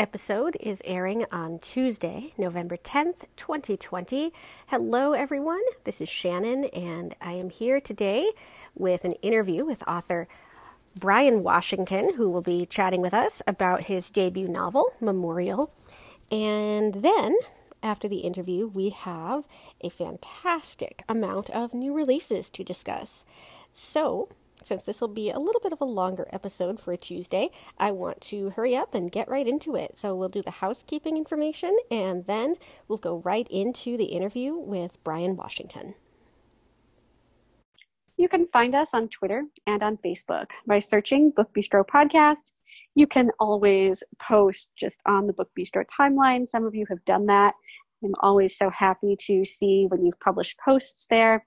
Episode is airing on Tuesday, November 10th, 2020. Hello, everyone. This is Shannon, and I am here today with an interview with author Bryan Washington, who will be chatting with us about his debut novel, Memorial. And then, after the interview, we have a fantastic amount of new releases to discuss. So, since this will be a little bit of a longer episode for a Tuesday, I want to hurry up and get right into it. So we'll do the housekeeping information and then we'll go right into the interview with Bryan Washington. You can find us on Twitter and on Facebook by searching Book Bistro Podcast. You can always post just on the Book Bistro timeline. Some of you have done that. I'm always so happy to see when you've published posts there.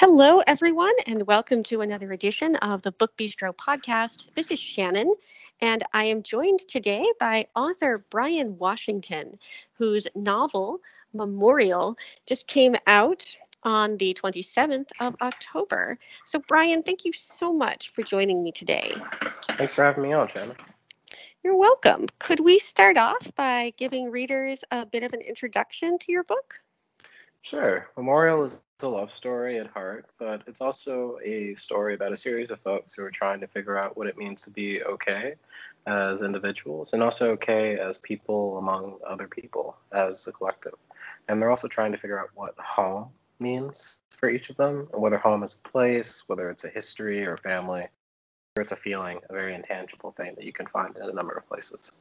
Hello, everyone, and welcome to another edition of the Book Bistro podcast. This is Shannon, and I am joined today by author Bryan Washington, whose novel, Memorial, just came out on the 27th of October. So, Bryan, thank you so much for joining me today. Thanks for having me on, Shannon. You're welcome. Could we start off by giving readers a bit of an introduction to your book? Sure. Memorial is a love story at heart, but it's also a story about a series of folks who are trying to figure out what it means to be okay as individuals and also okay as people among other people as a collective. And they're also trying to figure out what home means for each of them, and whether home is a place, whether it's a history or family, or it's a feeling, a very intangible thing that you can find in a number of places.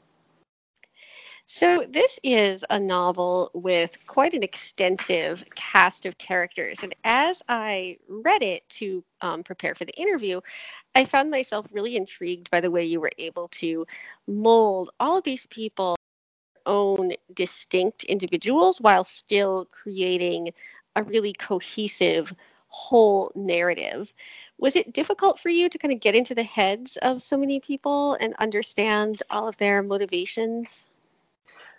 So, this is a novel with quite an extensive cast of characters. And as I read it to um, prepare for the interview, I found myself really intrigued by the way you were able to mold all of these people own distinct individuals while still creating a really cohesive whole narrative. Was it difficult for you to kind of get into the heads of so many people and understand all of their motivations?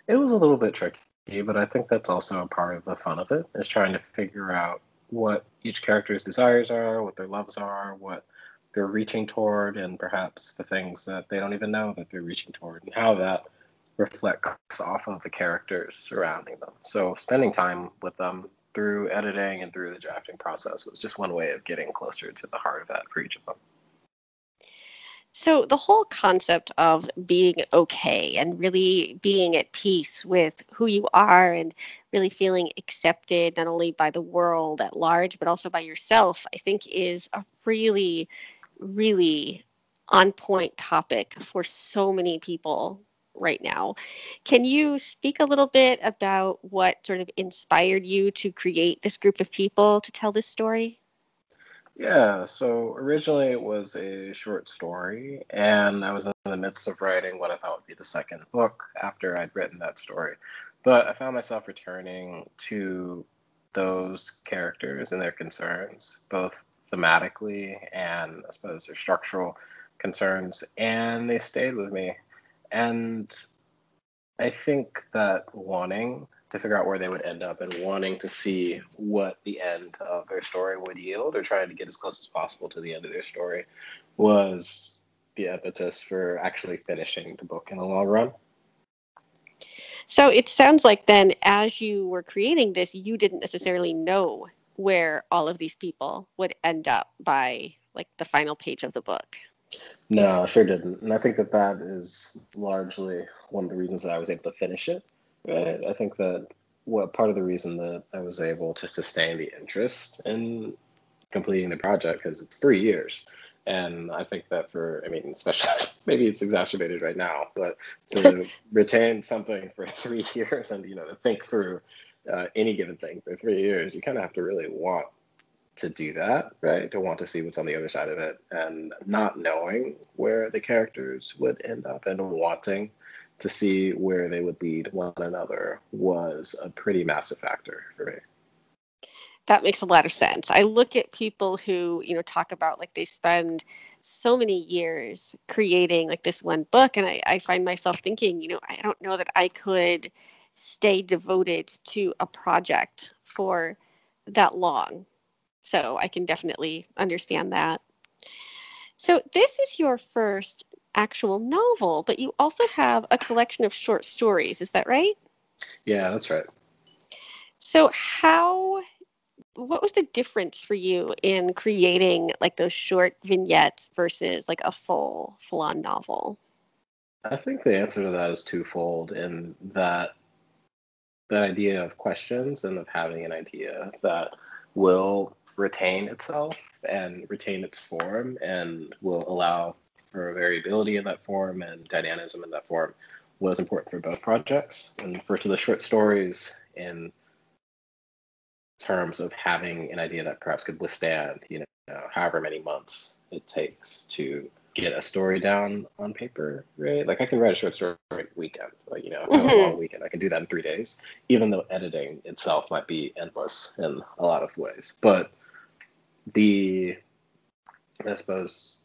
It was a little bit tricky, but I think that's also a part of the fun of it, is trying to figure out what each character's desires are, what their loves are, what they're reaching toward, and perhaps the things that they don't even know that they're reaching toward, and how that reflects off of the characters surrounding them. So spending time with them through editing and through the drafting process was just one way of getting closer to the heart of that for each of them. So, the whole concept of being okay and really being at peace with who you are and really feeling accepted not only by the world at large, but also by yourself, I think is a really, really on point topic for so many people right now. Can you speak a little bit about what sort of inspired you to create this group of people to tell this story? Yeah, so originally it was a short story, and I was in the midst of writing what I thought would be the second book after I'd written that story. But I found myself returning to those characters and their concerns, both thematically and I suppose their structural concerns, and they stayed with me. And I think that wanting to figure out where they would end up and wanting to see what the end of their story would yield or trying to get as close as possible to the end of their story was the impetus for actually finishing the book in the long run. So it sounds like then, as you were creating this, you didn't necessarily know where all of these people would end up by like the final page of the book. No, sure didn't. And I think that that is largely one of the reasons that I was able to finish it Right. I think that what part of the reason that I was able to sustain the interest in completing the project because it's three years. And I think that for, I mean, especially maybe it's exacerbated right now, but to retain something for three years and, you know, to think through uh, any given thing for three years, you kind of have to really want to do that, right? To want to see what's on the other side of it and not knowing where the characters would end up and wanting to see where they would lead one another was a pretty massive factor for me that makes a lot of sense. I look at people who, you know, talk about like they spend so many years creating like this one book, and I, I find myself thinking, you know, I don't know that I could stay devoted to a project for that long. So I can definitely understand that. So this is your first actual novel, but you also have a collection of short stories. Is that right? Yeah, that's right. So how what was the difference for you in creating like those short vignettes versus like a full full on novel? I think the answer to that is twofold in that that idea of questions and of having an idea that will retain itself and retain its form and will allow for variability in that form and dynamism in that form was important for both projects. And for to the short stories in terms of having an idea that perhaps could withstand, you know, however many months it takes to get a story down on paper, right? Like I can write a short story weekend, like you know, mm-hmm. a long weekend. I can do that in three days, even though editing itself might be endless in a lot of ways. But the, I suppose,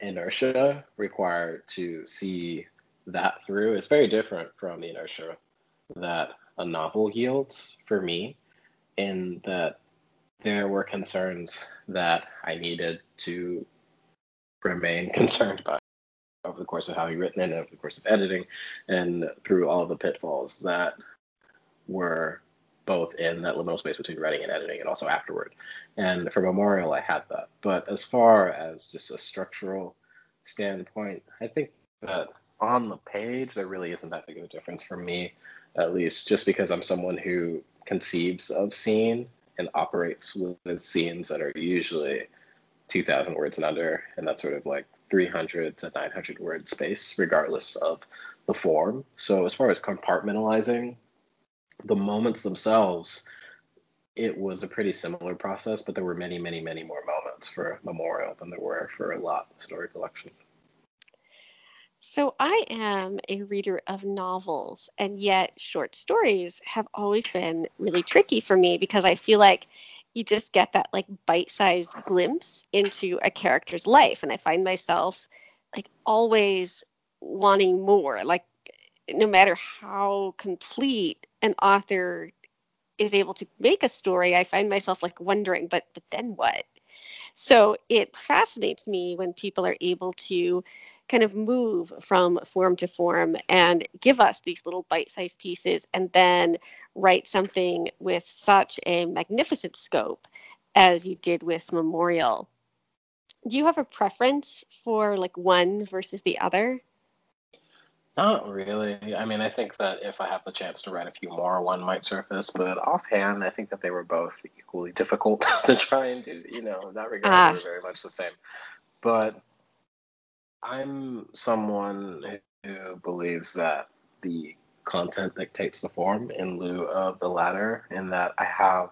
inertia required to see that through. Is very different from the inertia that a novel yields for me in that there were concerns that I needed to remain concerned by over the course of having written it, over the course of editing, and through all the pitfalls that were both in that liminal space between writing and editing and also afterward. And for Memorial, I had that. But as far as just a structural standpoint, I think that on the page, there really isn't that big of a difference for me, at least, just because I'm someone who conceives of scene and operates with scenes that are usually 2000 words and under and that sort of like 300 to 900 word space regardless of the form so as far as compartmentalizing the moments themselves it was a pretty similar process but there were many many many more moments for memorial than there were for a lot of story collection so I am a reader of novels, and yet short stories have always been really tricky for me because I feel like you just get that like bite-sized glimpse into a character's life, and I find myself like always wanting more. Like no matter how complete an author is able to make a story, I find myself like wondering, but but then what? So it fascinates me when people are able to kind of move from form to form and give us these little bite sized pieces and then write something with such a magnificent scope as you did with Memorial. Do you have a preference for like one versus the other? Not really. I mean, I think that if I have the chance to write a few more, one might surface. But offhand, I think that they were both equally difficult to try and do. You know, in that regard, ah. they were very much the same. But I'm someone who believes that the content dictates the form in lieu of the latter, in that I have,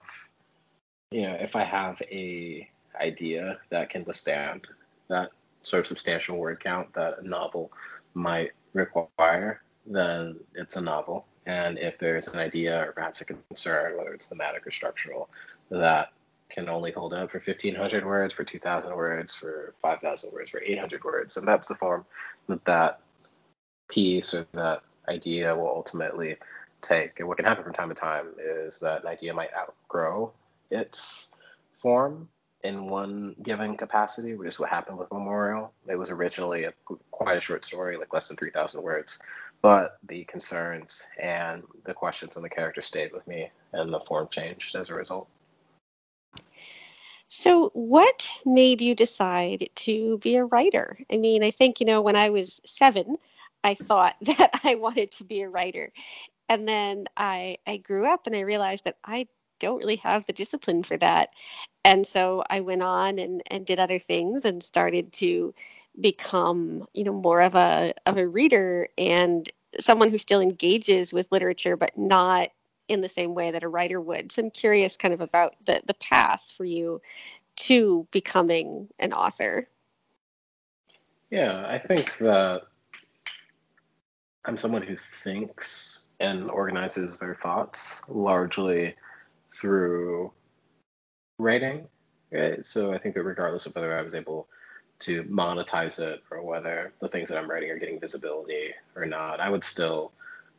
you know, if I have a idea that can withstand that sort of substantial word count that a novel might require, then it's a novel. And if there's an idea or perhaps a concern, whether it's thematic or structural, that can only hold up for 1500 words, for 2000 words, for 5000 words, for 800 words. And that's the form that that piece or that idea will ultimately take. And what can happen from time to time is that an idea might outgrow its form in one given capacity, which is what happened with Memorial. It was originally a, quite a short story, like less than 3,000 words, but the concerns and the questions and the characters stayed with me, and the form changed as a result. So, what made you decide to be a writer? I mean, I think, you know, when I was seven, I thought that I wanted to be a writer. and then I I grew up and I realized that I don't really have the discipline for that. And so I went on and, and did other things and started to become, you know, more of a of a reader and someone who still engages with literature but not in the same way that a writer would. So I'm curious kind of about the the path for you to becoming an author. Yeah, I think that I'm someone who thinks and organizes their thoughts largely through writing. Right? So I think that regardless of whether I was able to monetize it or whether the things that I'm writing are getting visibility or not, I would still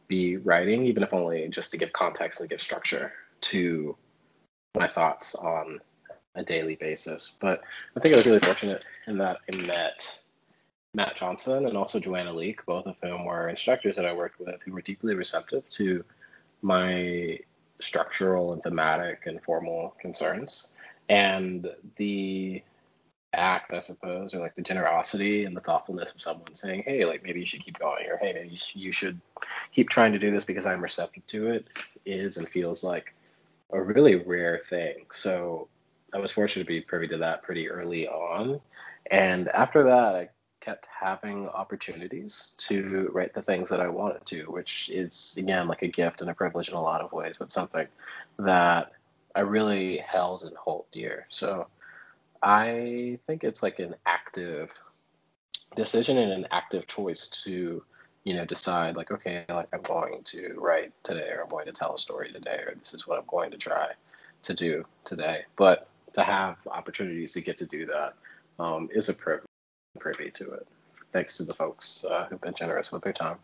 be writing, even if only just to give context and give structure to my thoughts on a daily basis. But I think I was really fortunate in that I met Mat Johnson and also Joanna Leake, both of whom were instructors that I worked with who were deeply receptive to my structural and thematic and formal concerns. And the act, I suppose, or like the generosity and the thoughtfulness of someone saying, hey, like maybe you should keep going, or hey, maybe you should keep trying to do this because I'm receptive to it, is and feels like a really rare thing. So I was fortunate to be privy to that pretty early on. And after that, I kept having opportunities to write the things that I wanted to, which is, again, like a gift and a privilege in a lot of ways, but something that I really held and hold dear. So I think it's like an active decision and an active choice to, you know, decide like, okay, like I'm going to write today, or I'm going to tell a story today, or this is what I'm going to try to do today. But to have opportunities to get to do that um, is a privilege privy to it, thanks to the folks uh, who've been generous with their time.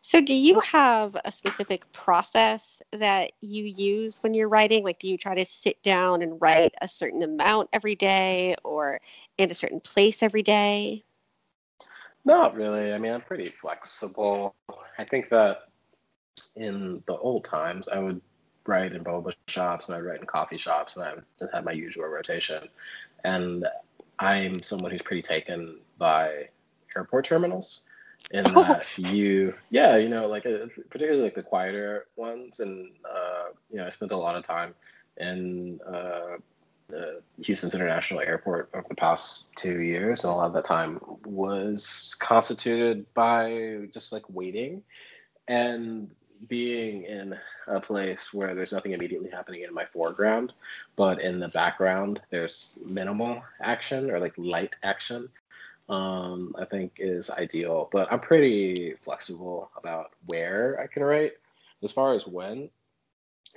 So, do you have a specific process that you use when you're writing? Like, do you try to sit down and write a certain amount every day or in a certain place every day? Not really. I mean, I'm pretty flexible. I think that in the old times, I would write in boba shops and I'd write in coffee shops and I would have my usual rotation. And I'm someone who's pretty taken by airport terminals in oh. that you yeah you know like uh, particularly like the quieter ones. And uh, you know i spent a lot of time in uh, the houston's international airport over the past two years. And a lot of that time was constituted by just like waiting. And being in a place where there's nothing immediately happening in my foreground, but in the background there's minimal action or like light action, um, I think is ideal. But I'm pretty flexible about where I can write. As far as when,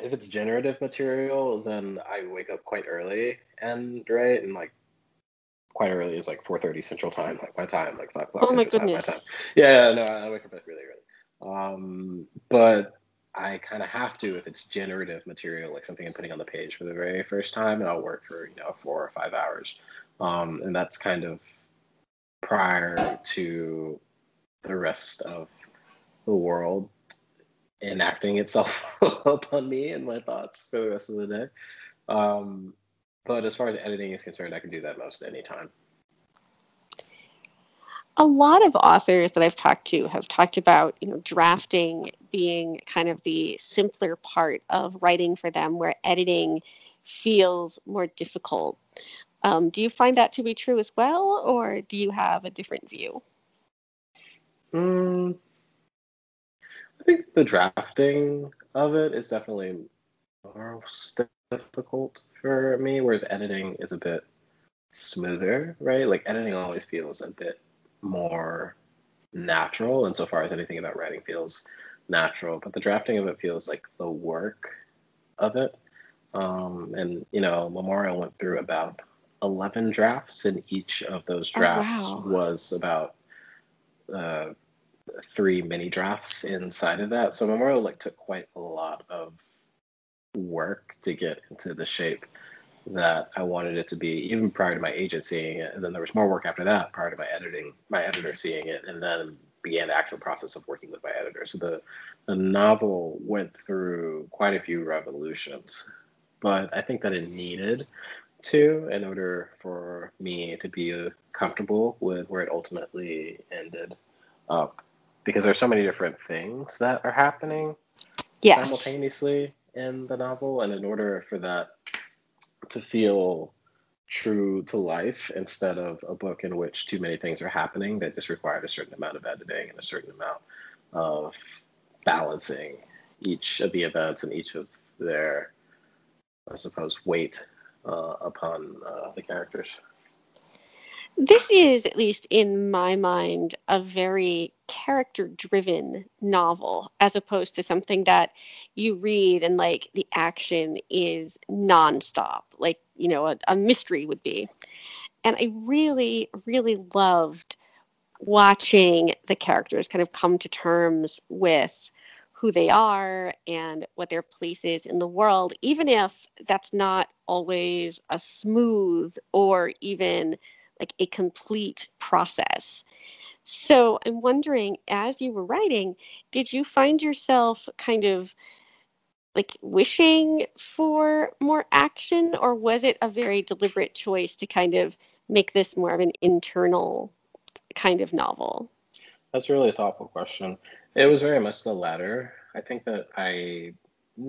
if it's generative material, then I wake up quite early and write, and like quite early is like 4:30 Central Time, like my time, like five o'clock. Oh my goodness! Time, my time. Yeah, no, I wake up really early. Um, but I kind of have to if it's generative material, like something I'm putting on the page for the very first time, and I'll work for you know four or five hours, um, and that's kind of prior to the rest of the world enacting itself upon me and my thoughts for the rest of the day. Um, but as far as editing is concerned, I can do that most anytime a lot of authors that I've talked to have talked about, you know, drafting being kind of the simpler part of writing for them, where editing feels more difficult. Um, do you find that to be true as well, or do you have a different view? Mm, I think the drafting of it is definitely most difficult for me, whereas editing is a bit smoother, right? Like editing always feels a bit more natural insofar as anything about writing feels natural, but the drafting of it feels like the work of it. Um, and you know, Memorial went through about eleven drafts, and each of those oh, drafts oh, wow. was about uh, three mini drafts inside of that. So Memorial like took quite a lot of work to get into the shape that I wanted it to be, even prior to my agent seeing it. And then there was more work after that, prior to my editing, my editor seeing it, and then began the actual process of working with my editor. So the the novel went through quite a few revolutions, but I think that it needed to in order for me to be comfortable with where it ultimately ended up because there's so many different things that are happening yes. simultaneously in the novel, and in order for that to feel true to life instead of a book in which too many things are happening that just required a certain amount of editing and a certain amount of balancing each of the events and each of their, I suppose, weight uh, upon uh, the characters. This is, at least in my mind, a very character driven novel as opposed to something that you read and like the action is nonstop, like, you know, a, a mystery would be. And I really, really loved watching the characters kind of come to terms with who they are and what their place is in the world, even if that's not always a smooth or even like a complete process. So I'm wondering, as you were writing, did you find yourself kind of like wishing for more action, or was it a very deliberate choice to kind of make this more of an internal kind of novel? That's a really thoughtful question. It was very much the latter. I think that I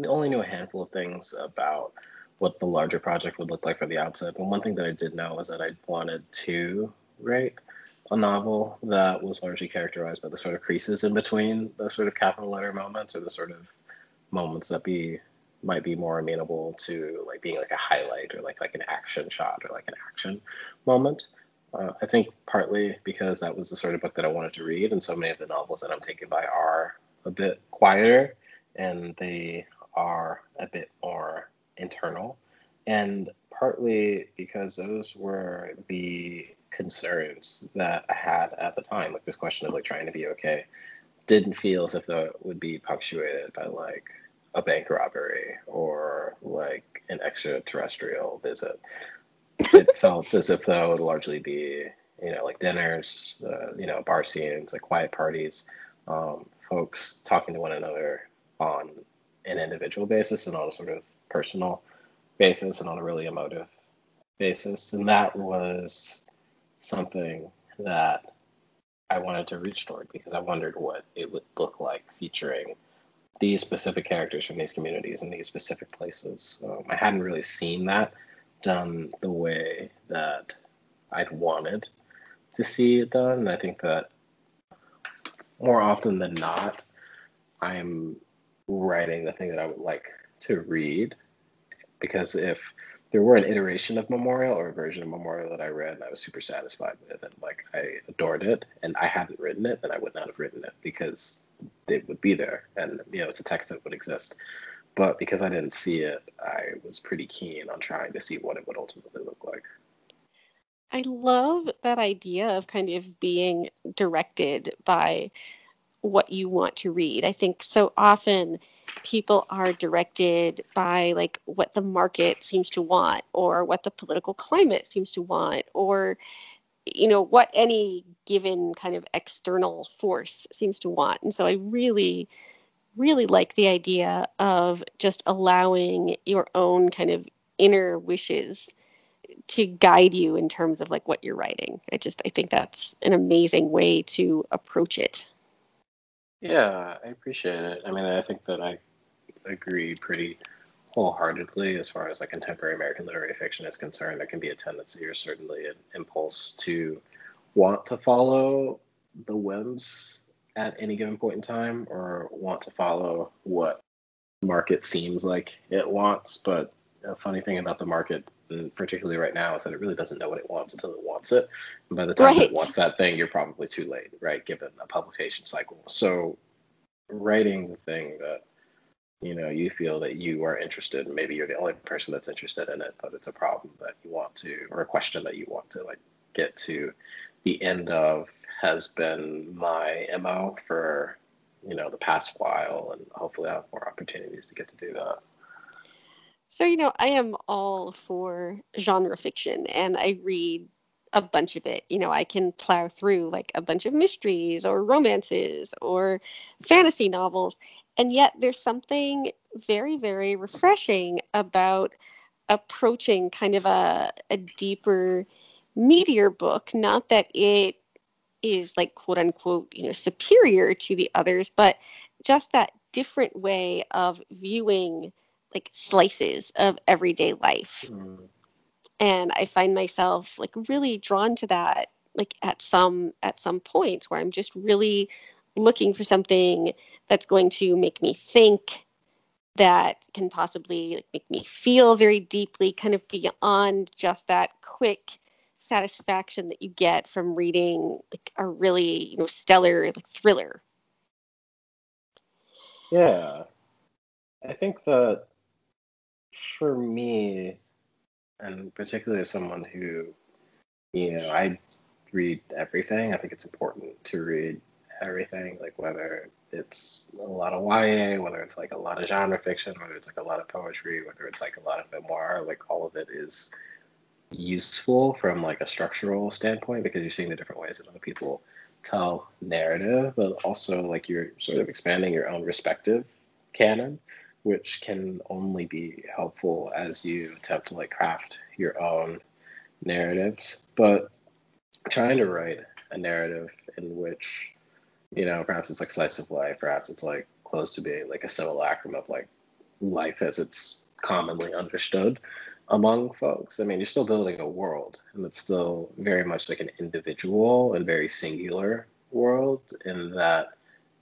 only knew a handful of things about what the larger project would look like for the outset. But one thing that I did know was that I wanted to write a novel that was largely characterized by the sort of creases in between the sort of capital letter moments or the sort of moments that be might be more amenable to like being like a highlight or like like an action shot or like an action moment. Uh, I think partly because that was the sort of book that I wanted to read, and so many of the novels that I'm taken by are a bit quieter and they are a bit more internal, and partly because those were the concerns that I had at the time, like this question of like trying to be okay, didn't feel as if that would be punctuated by like a bank robbery or like an extraterrestrial visit. It felt as if though it would largely be, you know, like dinners, uh, you know, bar scenes, like quiet parties, um, folks talking to one another on an individual basis and on a sort of personal basis and on a really emotive basis. And that was something that I wanted to reach toward because I wondered what it would look like featuring these specific characters from these communities in these specific places. Um, I hadn't really seen that done the way that I'd wanted to see it done. And I think that more often than not, I'm writing the thing that I would like to read. Because if there were an iteration of Memorial or a version of Memorial that I read and I was super satisfied with and like I adored it and I hadn't written it, then I would not have written it because it would be there and you know it's a text that would exist. But because I didn't see it, I was pretty keen on trying to see what it would ultimately look like. I love that idea of kind of being directed by what you want to read. I think so often people are directed by like what the market seems to want or what the political climate seems to want or you know what any given kind of external force seems to want. And so I really really like the idea of just allowing your own kind of inner wishes to guide you in terms of like what you're writing. I just I think that's an amazing way to approach it. Yeah, I appreciate it. I mean, I think that I agree pretty wholeheartedly as far as like contemporary American literary fiction is concerned. There can be a tendency or certainly an impulse to want to follow the whims at any given point in time or want to follow what market seems like it wants. But a funny thing about the market, particularly right now, is that it really doesn't know what it wants until it wants it. And by the time right. it wants that thing, you're probably too late, right? Given a publication cycle. So writing the thing that you know you feel that you are interested in, maybe you're the only person that's interested in it, but it's a problem that you want to, or a question that you want to like get to the end of has been my mo for you know the past while, and hopefully I have more opportunities to get to do that. So, you know, I am all for genre fiction and I read a bunch of it. You know, I can plow through like a bunch of mysteries or romances or fantasy novels. And yet there's something very, very refreshing about approaching kind of a, a deeper, meatier book. Not that it is like quote unquote, you know, superior to the others, but just that different way of viewing like slices of everyday life. Mm. And I find myself like really drawn to that like at some at some points where I'm just really looking for something that's going to make me think that can possibly like, make me feel very deeply kind of beyond just that quick satisfaction that you get from reading like a really you know stellar like thriller yeah i think that for me and particularly as someone who you know i read everything i think it's important to read everything like whether it's a lot of YA, whether it's like a lot of genre fiction, whether it's like a lot of poetry, whether it's like a lot of memoir, like all of it is useful from like a structural standpoint because you're seeing the different ways that other people tell narrative, but also like you're sort of expanding your own respective canon, which can only be helpful as you attempt to like craft your own narratives. But trying to write a narrative in which, you know, perhaps it's like slice of life, perhaps it's like close to being like a simulacrum of like life as it's commonly understood among folks. I mean, you're still building a world, and it's still very much like an individual and very singular world in that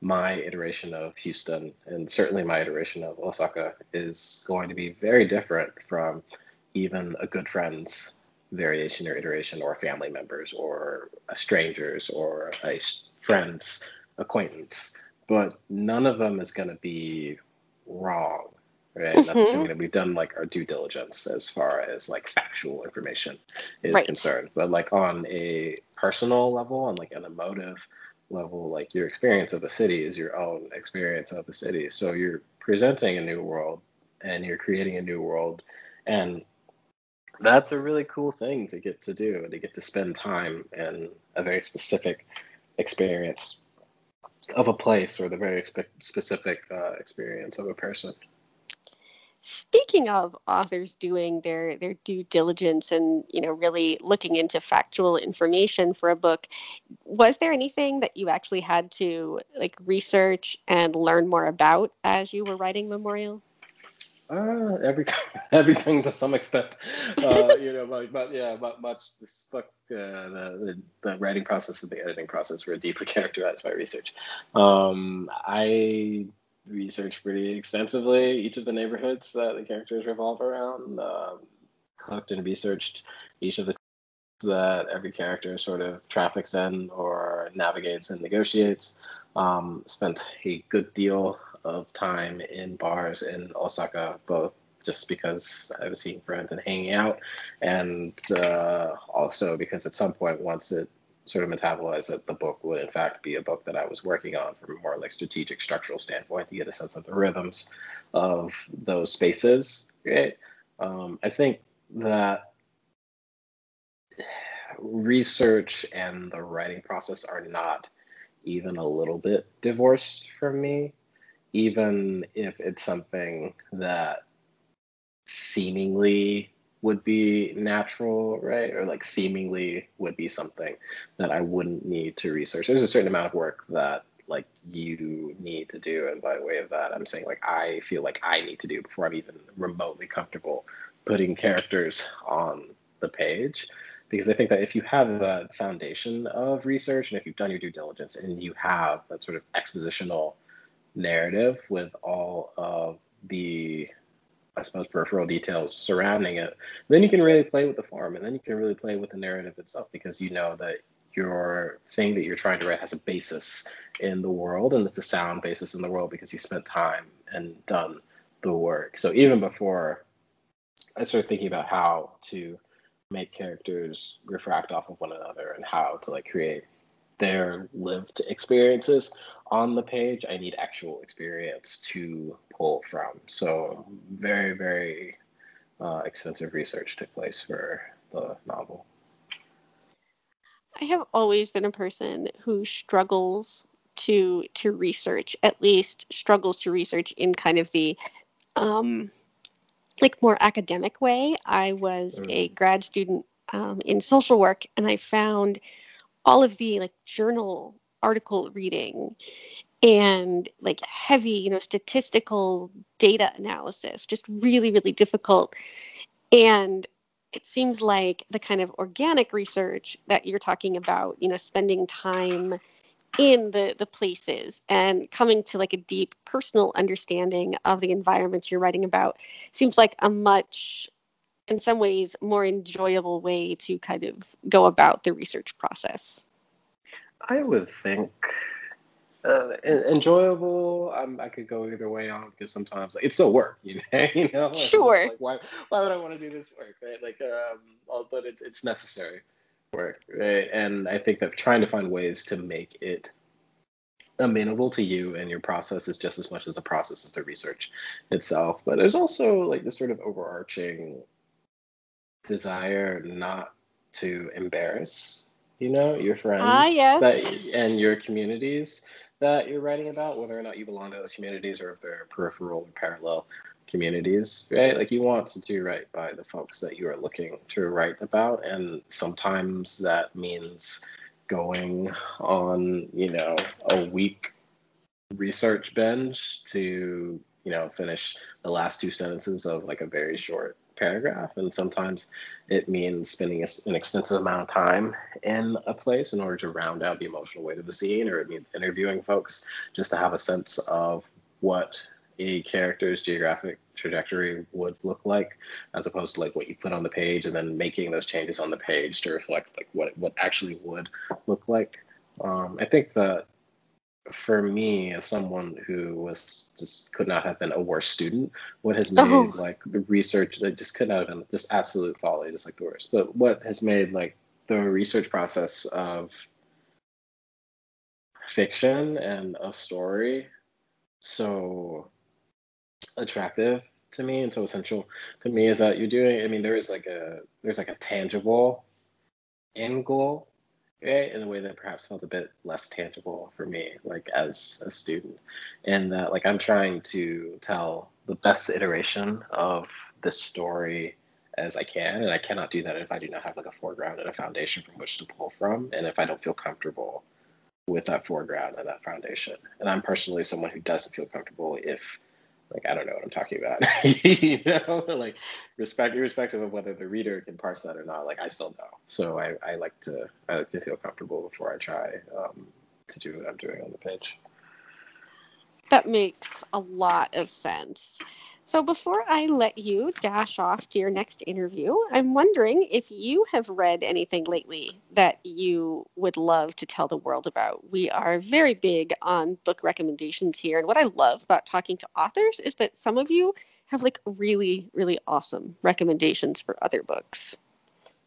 my iteration of Houston and certainly my iteration of Osaka is going to be very different from even a good friend's variation or iteration or family members or a stranger's or a friend's acquaintance. But none of them is going to be wrong right? Mm-hmm. That's assuming that we've done like our due diligence as far as like factual information is right. concerned. But like on a personal level, on like an emotive level, like your experience of a city is your own experience of a city. So you're presenting a new world and you're creating a new world. And that's a really cool thing to get to do to get to spend time in a very specific experience of a place or the very specific uh, experience of a person. Speaking of authors doing their their due diligence and you know really looking into factual information for a book, was there anything that you actually had to like research and learn more about as you were writing Memorial? Uh, everything, everything to some extent. Uh, you know, but, but yeah, but much this book, uh, the, the, the writing process and the editing process were deeply characterized by research. Um, I researched pretty extensively each of the neighborhoods that the characters revolve around. Um, looked and researched each of the that every character sort of traffics in or navigates and negotiates. Um, spent a good deal of time in bars in Osaka, both just because I was seeing friends and hanging out, and uh, also because at some point, once it sort of metabolize that the book would in fact be a book that I was working on from a more like strategic structural standpoint to get a sense of the rhythms of those spaces. Right? Um, I think that research and the writing process are not even a little bit divorced from me, even if it's something that seemingly would be natural, right? Or like seemingly would be something that I wouldn't need to research. There's a certain amount of work that like you need to do. And by way of that, I'm saying like I feel like I need to do before I'm even remotely comfortable putting characters on the page. Because I think that if you have that foundation of research and if you've done your due diligence and you have that sort of expositional narrative with all of the I suppose, peripheral details surrounding it, then you can really play with the form and then you can really play with the narrative itself because you know that your thing that you're trying to write has a basis in the world and it's a sound basis in the world because you spent time and done the work. So even before I started thinking about how to make characters refract off of one another and how to like create their lived experiences on the page. I need actual experience to pull from. So very, very uh, extensive research took place for the novel. I have always been a person who struggles to to research, at least struggles to research in kind of the um, like more academic way. I was mm. a grad student um, in social work, and I found all of the like journal article reading and like heavy, you know, statistical data analysis, just really, really difficult. And it seems like the kind of organic research that you're talking about, you know, spending time in the the places and coming to like a deep personal understanding of the environments you're writing about seems like a much in some ways more enjoyable way to kind of go about the research process i would think uh, enjoyable. Um, I could go either way on because sometimes like, it's still work, you know. you know, sure. Like, why, why would I want to do this work, right? Like, um, but it's it's necessary work, right? And I think that trying to find ways to make it amenable to you and your process is just as much as a process as the research itself. But there's also like this sort of overarching desire not to embarrass, you know, your friends ah, yes. that, and your communities that you're writing about, whether or not you belong to those communities or if they're peripheral or parallel communities, right? Like you want to do right by the folks that you are looking to write about. And sometimes that means going on, you know, a week research binge to, you know, finish the last two sentences of like a very short paragraph. And sometimes it means spending an extensive amount of time in a place in order to round out the emotional weight of the scene, or it means interviewing folks just to have a sense of what a character's geographic trajectory would look like, as opposed to like what you put on the page and then making those changes on the page to reflect like what what actually would look like. Um, I think that for me, as someone who was just could not have been a worse student, what has oh. made oh. like the research that just could not have been just absolute folly, just like the worst. But what has made like the research process of fiction and a story so attractive to me and so essential to me is that you're doing i mean there is like a there's like a tangible end goal in a way that perhaps felt a bit less tangible for me like as a student. And that like i'm trying to tell the best iteration of this story as i can and i cannot do that if i do not have like a foreground and a foundation from which to pull from and if i don't feel comfortable with that foreground and that foundation. And i'm personally someone who doesn't feel comfortable if like I don't know what I'm talking about. you know, like respect irrespective of whether the reader can parse that or not, like I still know. So I, I like to I like to feel comfortable before I try um, to do what I'm doing on the page. That makes a lot of sense. So, before I let you dash off to your next interview, I'm wondering if you have read anything lately that you would love to tell the world about. We are very big on book recommendations here. And what I love about talking to authors is that some of you have like really, really awesome recommendations for other books.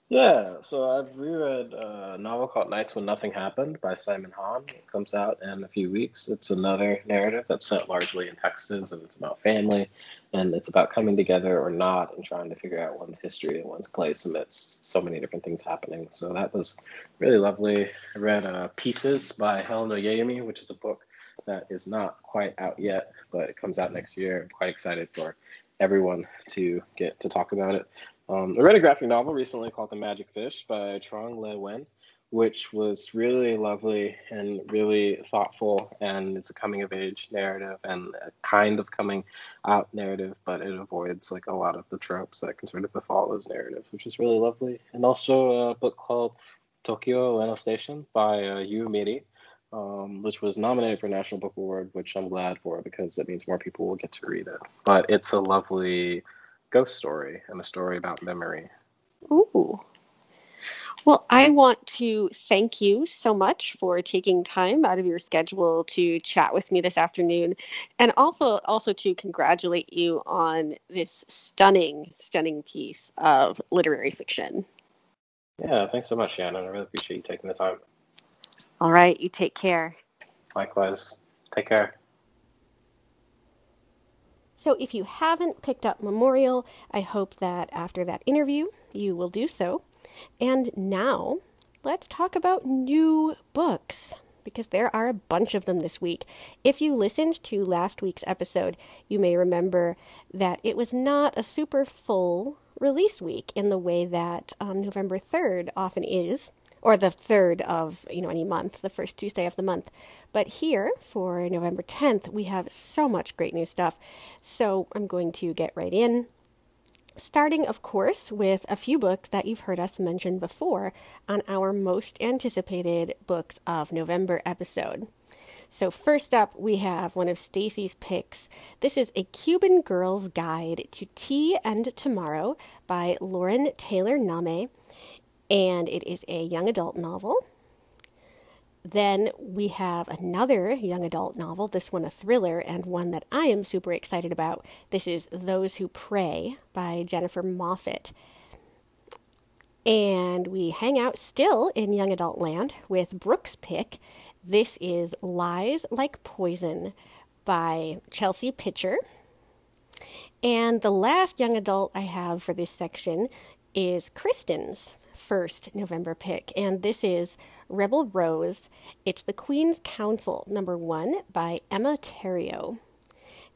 Yeah, so I've reread a novel called Nights When Nothing Happened by Simon Han. It comes out in a few weeks. It's another narrative that's set largely in Texas and it's about family and it's about coming together or not and trying to figure out one's history and one's place amidst so many different things happening. So that was really lovely. I read uh, Peaces by Helen Oyeyemi, which is a book that is not quite out yet, but it comes out next year. I'm quite excited for everyone to get to talk about it. Um, I read a graphic novel recently called The Magic Fish by Trung Le Nguyen, which was really lovely and really thoughtful. And it's a coming of age narrative and a kind of coming out narrative, but it avoids like a lot of the tropes that can sort of befall those narratives, which is really lovely. And also a book called Tokyo Ueno Station by uh, Yu Miri. Um, which was nominated for National Book Award, which I'm glad for because that means more people will get to read it. But it's a lovely ghost story and a story about memory. Ooh. Well, I want to thank you so much for taking time out of your schedule to chat with me this afternoon and also also to congratulate you on this stunning stunning piece of literary fiction. Yeah, thanks so much, Shannon. I really appreciate you taking the time. All right, you take care. Likewise. Take care. So, if you haven't picked up Memorial, I hope that after that interview you will do so. And now, let's talk about new books because there are a bunch of them this week. If you listened to last week's episode, you may remember that it was not a super full release week in the way that um, November 3rd often is or the third of you know any month, the first Tuesday of the month. But here for November 10th, we have so much great new stuff. So I'm going to get right in. Starting, of course, with a few books that you've heard us mention before on our most anticipated books of November episode. So first up, we have one of Stacy's picks. This is A Cuban Girl's Guide to Tea and Tomorrow by Lauren Taylor Namey, and it is a young adult novel. Then we have another young adult novel, this one a thriller, and one that I am super excited about. This is Those Who Pray by Jennifer Moffett. And we hang out still in young adult land with Brooks pick. This is Lies Like Poison by Chelsea Pitcher. And the last young adult I have for this section is Kristen's first November pick, and this is Rebel Rose. It's The Queen's Counsel, number one, by Emma Theriault.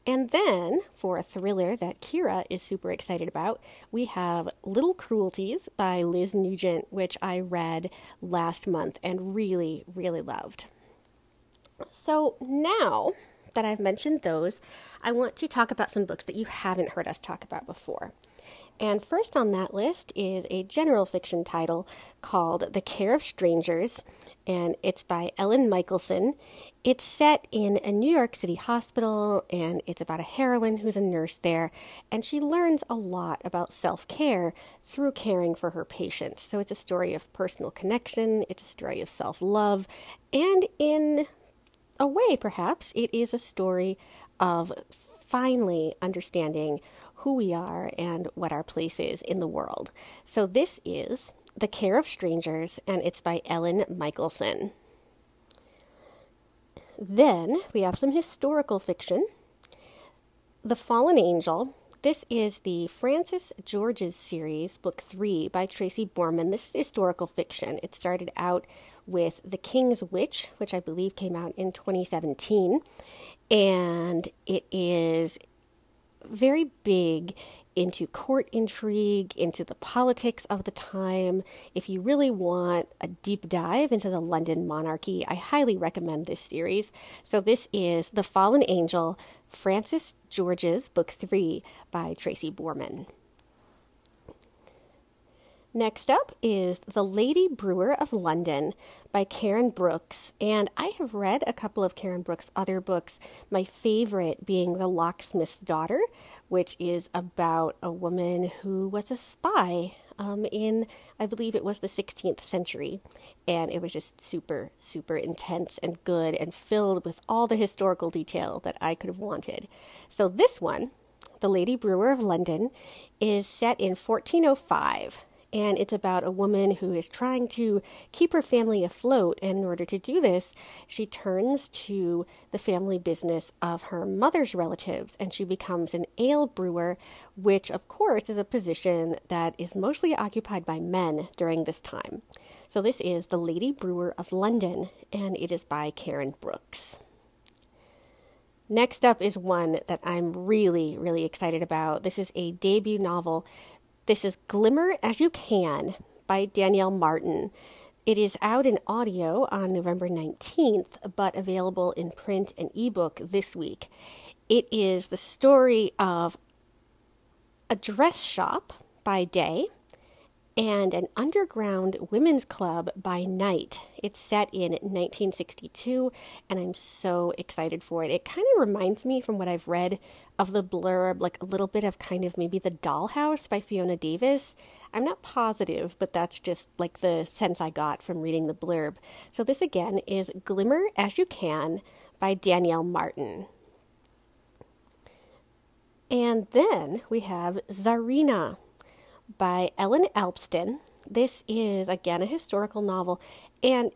And then, for a thriller that Kira is super excited about, we have Little Cruelties by Liz Nugent, which I read last month and really, really loved. So now that I've mentioned those, I want to talk about some books that you haven't heard us talk about before. And first on that list is a general fiction title called The Care of Strangers, and it's by Ellen Michelson. It's set in a New York City hospital, and it's about a heroine who's a nurse there, and she learns a lot about self care through caring for her patients. So it's a story of personal connection, it's a story of self love, and in a way, perhaps, it is a story of finally understanding who we are and what our place is in the world. So, this is The Care of Strangers, and it's by Ellen Michelson. Then we have some historical fiction. The Fallen Angel. This is the Frances Gorges series, book three by Tracy Borman. This is historical fiction. It started out with The King's Witch, which I believe came out in 2017. And it is very big into court intrigue, into the politics of the time. If you really want a deep dive into the London monarchy, I highly recommend this series. So, this is The Fallen Angel, Frances Gorges Book 3 by Tracy Borman. Next up is The Lady Brewer of London by Karen Brooks. And I have read a couple of Karen Brooks' other books, my favorite being The Locksmith's Daughter, which is about a woman who was a spy um, in, I believe it was the 16th century. And it was just super, super intense and good and filled with all the historical detail that I could have wanted. So this one, The Lady Brewer of London, is set in 1405 and it's about a woman who is trying to keep her family afloat. And in order to do this, she turns to the family business of her mother's relatives and she becomes an ale brewer, which, of course, is a position that is mostly occupied by men during this time. So, this is The Lady Brewer of London, and it is by Karen Brooks. Next up is one that I'm really, really excited about. This is a debut novel this is Glimmer as You Can by Danielle Martin. It is out in audio on November 19th, but available in print and ebook this week. It is the story of a dress shop by day and an underground women's club by night. It's set in 1962, and I'm so excited for it. It kind of reminds me, from what I've read of the blurb, like a little bit of kind of maybe The Dollhouse by Fiona Davis. I'm not positive, but that's just like the sense I got from reading the blurb. So, this again is Glimmer as You Can by Danielle Martin. And then we have Tsarina by Ellen Alpsten. This is, again, a historical novel, and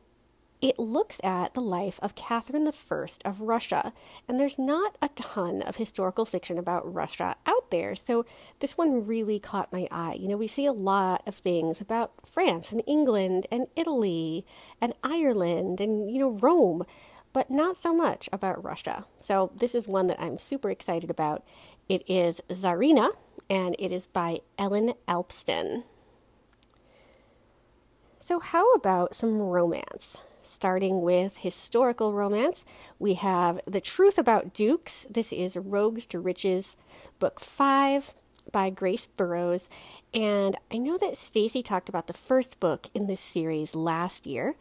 it looks at the life of Catherine I of Russia. And there's not a ton of historical fiction about Russia out there, so this one really caught my eye. You know, we see a lot of things about France and England and Italy and Ireland and, you know, Rome, but not so much about Russia. So this is one that I'm super excited about. It is Tsarina and it is by Ellen Alpsten. So, how about some romance? Starting with historical romance, we have The Truth About Dukes. This is Rogues to Riches, Book 5 by Grace Burrowes. And I know that Stacy talked about the first book in this series last year,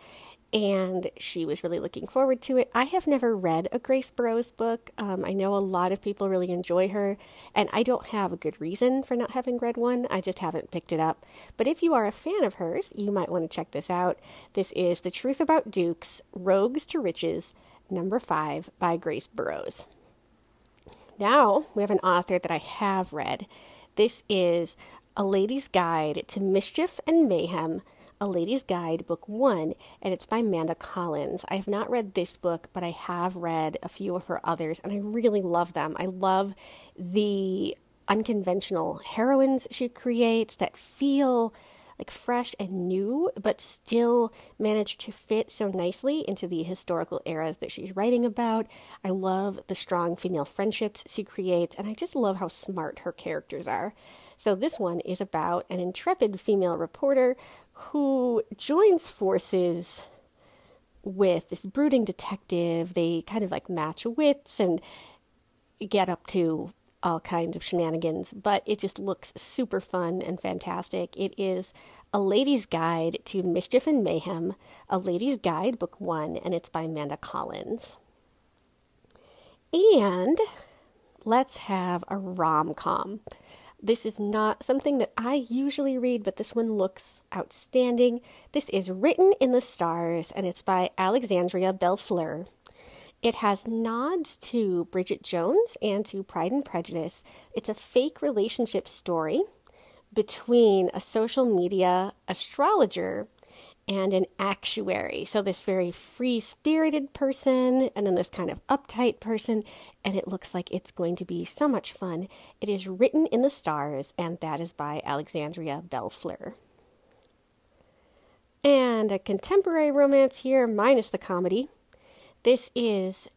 and she was really looking forward to it. I have never read a Grace Burrowes book. Um, I know a lot of people really enjoy her, and I don't have a good reason for not having read one. I just haven't picked it up. But if you are a fan of hers, you might want to check this out. This is The Truth About Dukes Rogues to Riches, number five by Grace Burrowes. Now we have an author that I have read. This is A Lady's Guide to Mischief and Mayhem a Lady's Guide, Book One, and it's by Amanda Collins. I have not read this book, but I have read a few of her others, and I really love them. I love the unconventional heroines she creates that feel like fresh and new, but still manage to fit so nicely into the historical eras that she's writing about. I love the strong female friendships she creates, and I just love how smart her characters are. So, this one is about an intrepid female reporter who joins forces with this brooding detective. They kind of like match wits and get up to all kinds of shenanigans, but it just looks super fun and fantastic. It is A Lady's Guide to Mischief and Mayhem, A Lady's Guide, Book One, and it's by Amanda Collins. And let's have a rom com. This is not something that I usually read, but this one looks outstanding. This is Written in the Stars, and it's by Alexandria Bellefleur. It has nods to Bridget Jones and to Pride and Prejudice. It's a fake relationship story between a social media astrologer and an actuary. So, this very free spirited person, and then this kind of uptight person, and it looks like it's going to be so much fun. It is written in the stars, and that is by Alexandria Bellefleur. And a contemporary romance here, minus the comedy. This is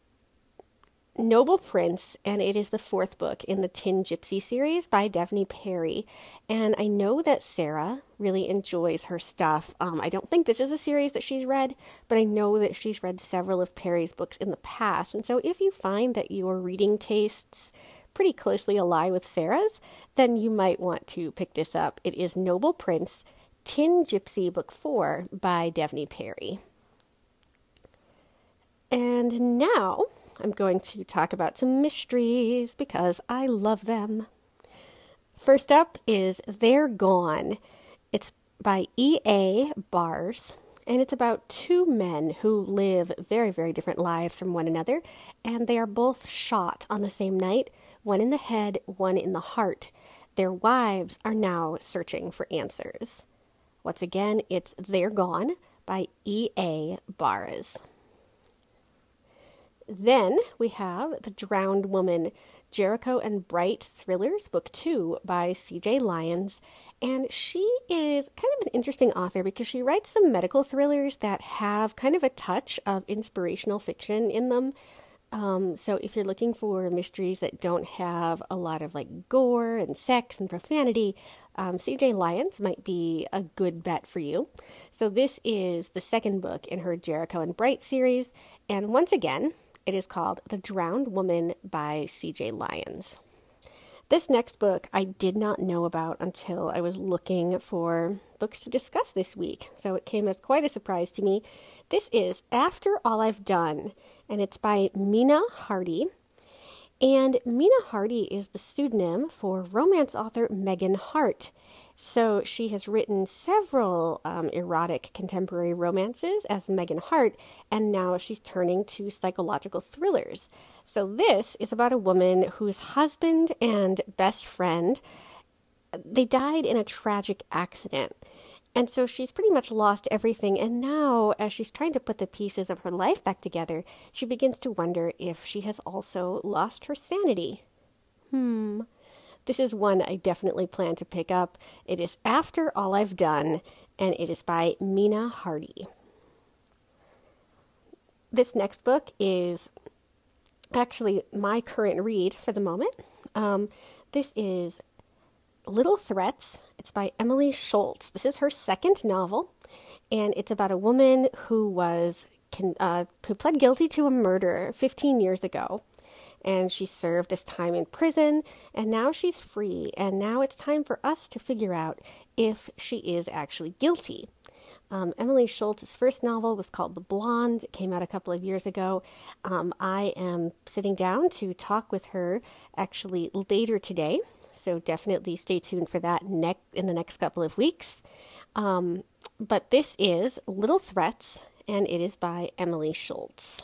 Noble Prince, and it is the fourth book in the Tin Gypsy series by Devney Perry. And I know that Sarah really enjoys her stuff. Um, I don't think this is a series that she's read, but I know that she's read several of Perry's books in the past. And so if you find that your reading tastes pretty closely ally with Sarah's, then you might want to pick this up. It is Noble Prince, Tin Gypsy Book 4 by Devney Perry. And now I'm going to talk about some mysteries because I love them. First up is They're Gone. It's by E.A. Barres, and it's about two men who live very, very different lives from one another, and they are both shot on the same night one in the head, one in the heart. Their wives are now searching for answers. Once again, it's They're Gone by E.A. Barres. Then we have The Drowned Woman, Jericho and Bright Thrillers, Book Two by CJ Lyons. And she is kind of an interesting author because she writes some medical thrillers that have kind of a touch of inspirational fiction in them. Um, so if you're looking for mysteries that don't have a lot of like gore and sex and profanity, um, CJ Lyons might be a good bet for you. So this is the second book in her Jericho and Bright series, and once again, it is called The Drowned Woman by C.J. Lyons. This next book I did not know about until I was looking for books to discuss this week, so it came as quite a surprise to me. This is After All I've Done, and it's by Mina Hardy. And Mina Hardy is the pseudonym for romance author Megan Hart. So she has written several um, erotic contemporary romances as Megan Hart, and now she's turning to psychological thrillers. So this is about a woman whose husband and best friend they died in a tragic accident. And so she's pretty much lost everything. And now, as she's trying to put the pieces of her life back together, she begins to wonder if she has also lost her sanity. Hmm. This is one I definitely plan to pick up. It is After All I've Done, and it is by Mina Hardy. This next book is actually my current read for the moment. Um, this is Little Threats. It's by Emily Schultz. This is her second novel, and it's about a woman who was uh, who pled guilty to a murder 15 years ago. And she served this time in prison, and now she's free. And now it's time for us to figure out if she is actually guilty. Um, Emily Schultz's first novel was called The Blonde. It came out a couple of years ago. Um, I am sitting down to talk with her actually later today, so definitely stay tuned for that ne- in the next couple of weeks. Um, but this is Little Threats, and it is by Emily Schultz.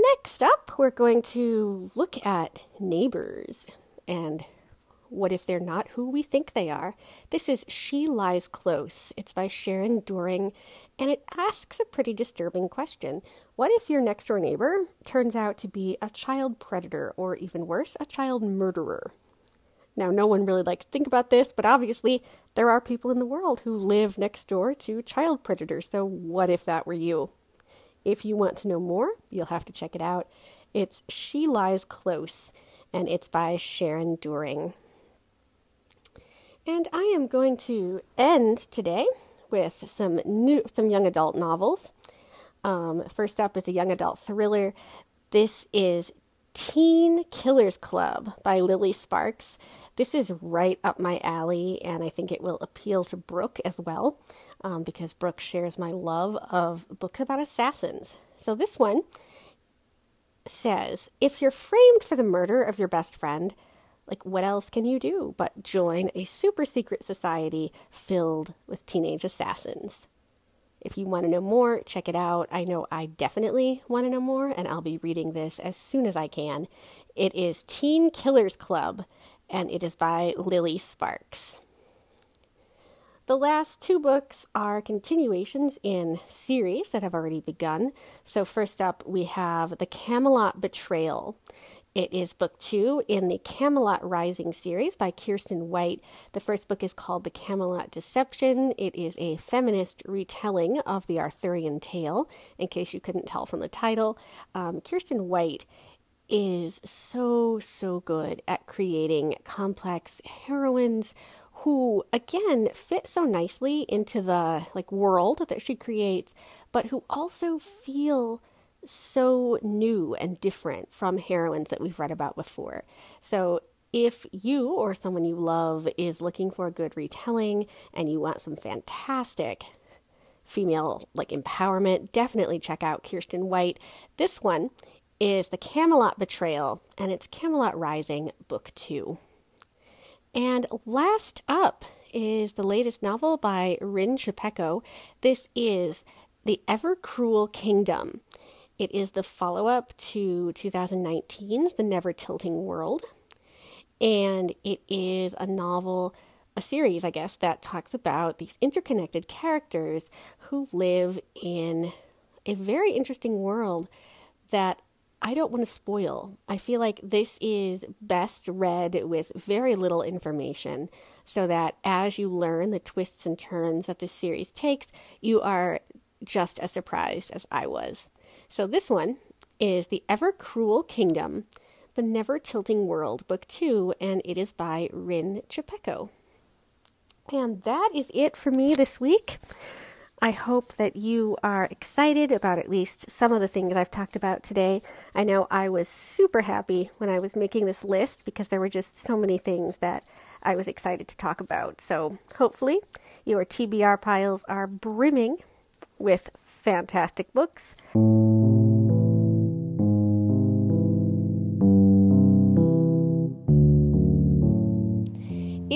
Next up, we're going to look at neighbors and what if they're not who we think they are? This is She Lies Close. It's by Sharon Doering, and it asks a pretty disturbing question. What if your next door neighbor turns out to be a child predator, or even worse, a child murderer? Now, no one really likes to think about this, but obviously, there are people in the world who live next door to child predators. So, what if that were you? If you want to know more, you'll have to check it out. It's She Lies Close, and it's by Sharon Doering. And I am going to end today with some new, some young adult novels. Um, first up is a young adult thriller. This is Teen Killers Club by Lily Sparks. This is right up my alley, and I think it will appeal to Brooke as well, um, because Brooke shares my love of books about assassins. So this one says if you're framed for the murder of your best friend, like what else can you do but join a super secret society filled with teenage assassins? If you want to know more, check it out. I know I definitely want to know more, and I'll be reading this as soon as I can. It is Teen Killers Club and it is by Lily Sparks. The last two books are continuations in series that have already begun. So, first up, we have The Camelot Betrayal. It is book two in the Camelot Rising series by Kiersten White. The first book is called The Camelot Deception. It is a feminist retelling of the Arthurian tale, in case you couldn't tell from the title. Um, Kiersten White is so, so good at creating complex heroines who again fit so nicely into the like world that she creates but who also feel so new and different from heroines that we've read about before so if you or someone you love is looking for a good retelling and you want some fantastic female like empowerment definitely check out Kiersten white this one is The Camelot Betrayal, and it's Camelot Rising, Book 2. And last up is the latest novel by Rin Chupeco. This is The Ever Cruel Kingdom. It is the follow up to 2019's The Never Tilting World. And it is a novel, a series, I guess, that talks about these interconnected characters who live in a very interesting world that I don't want to spoil. I feel like this is best read with very little information so that as you learn the twists and turns that this series takes, you are just as surprised as I was. So, this one is The Ever Cruel Kingdom, The Never Tilting World, Book 2, and it is by Rin Chupeco. And that is it for me this week. I hope that you are excited about at least some of the things I've talked about today. I know I was super happy when I was making this list because there were just so many things that I was excited to talk about. So hopefully, your TBR piles are brimming with fantastic books.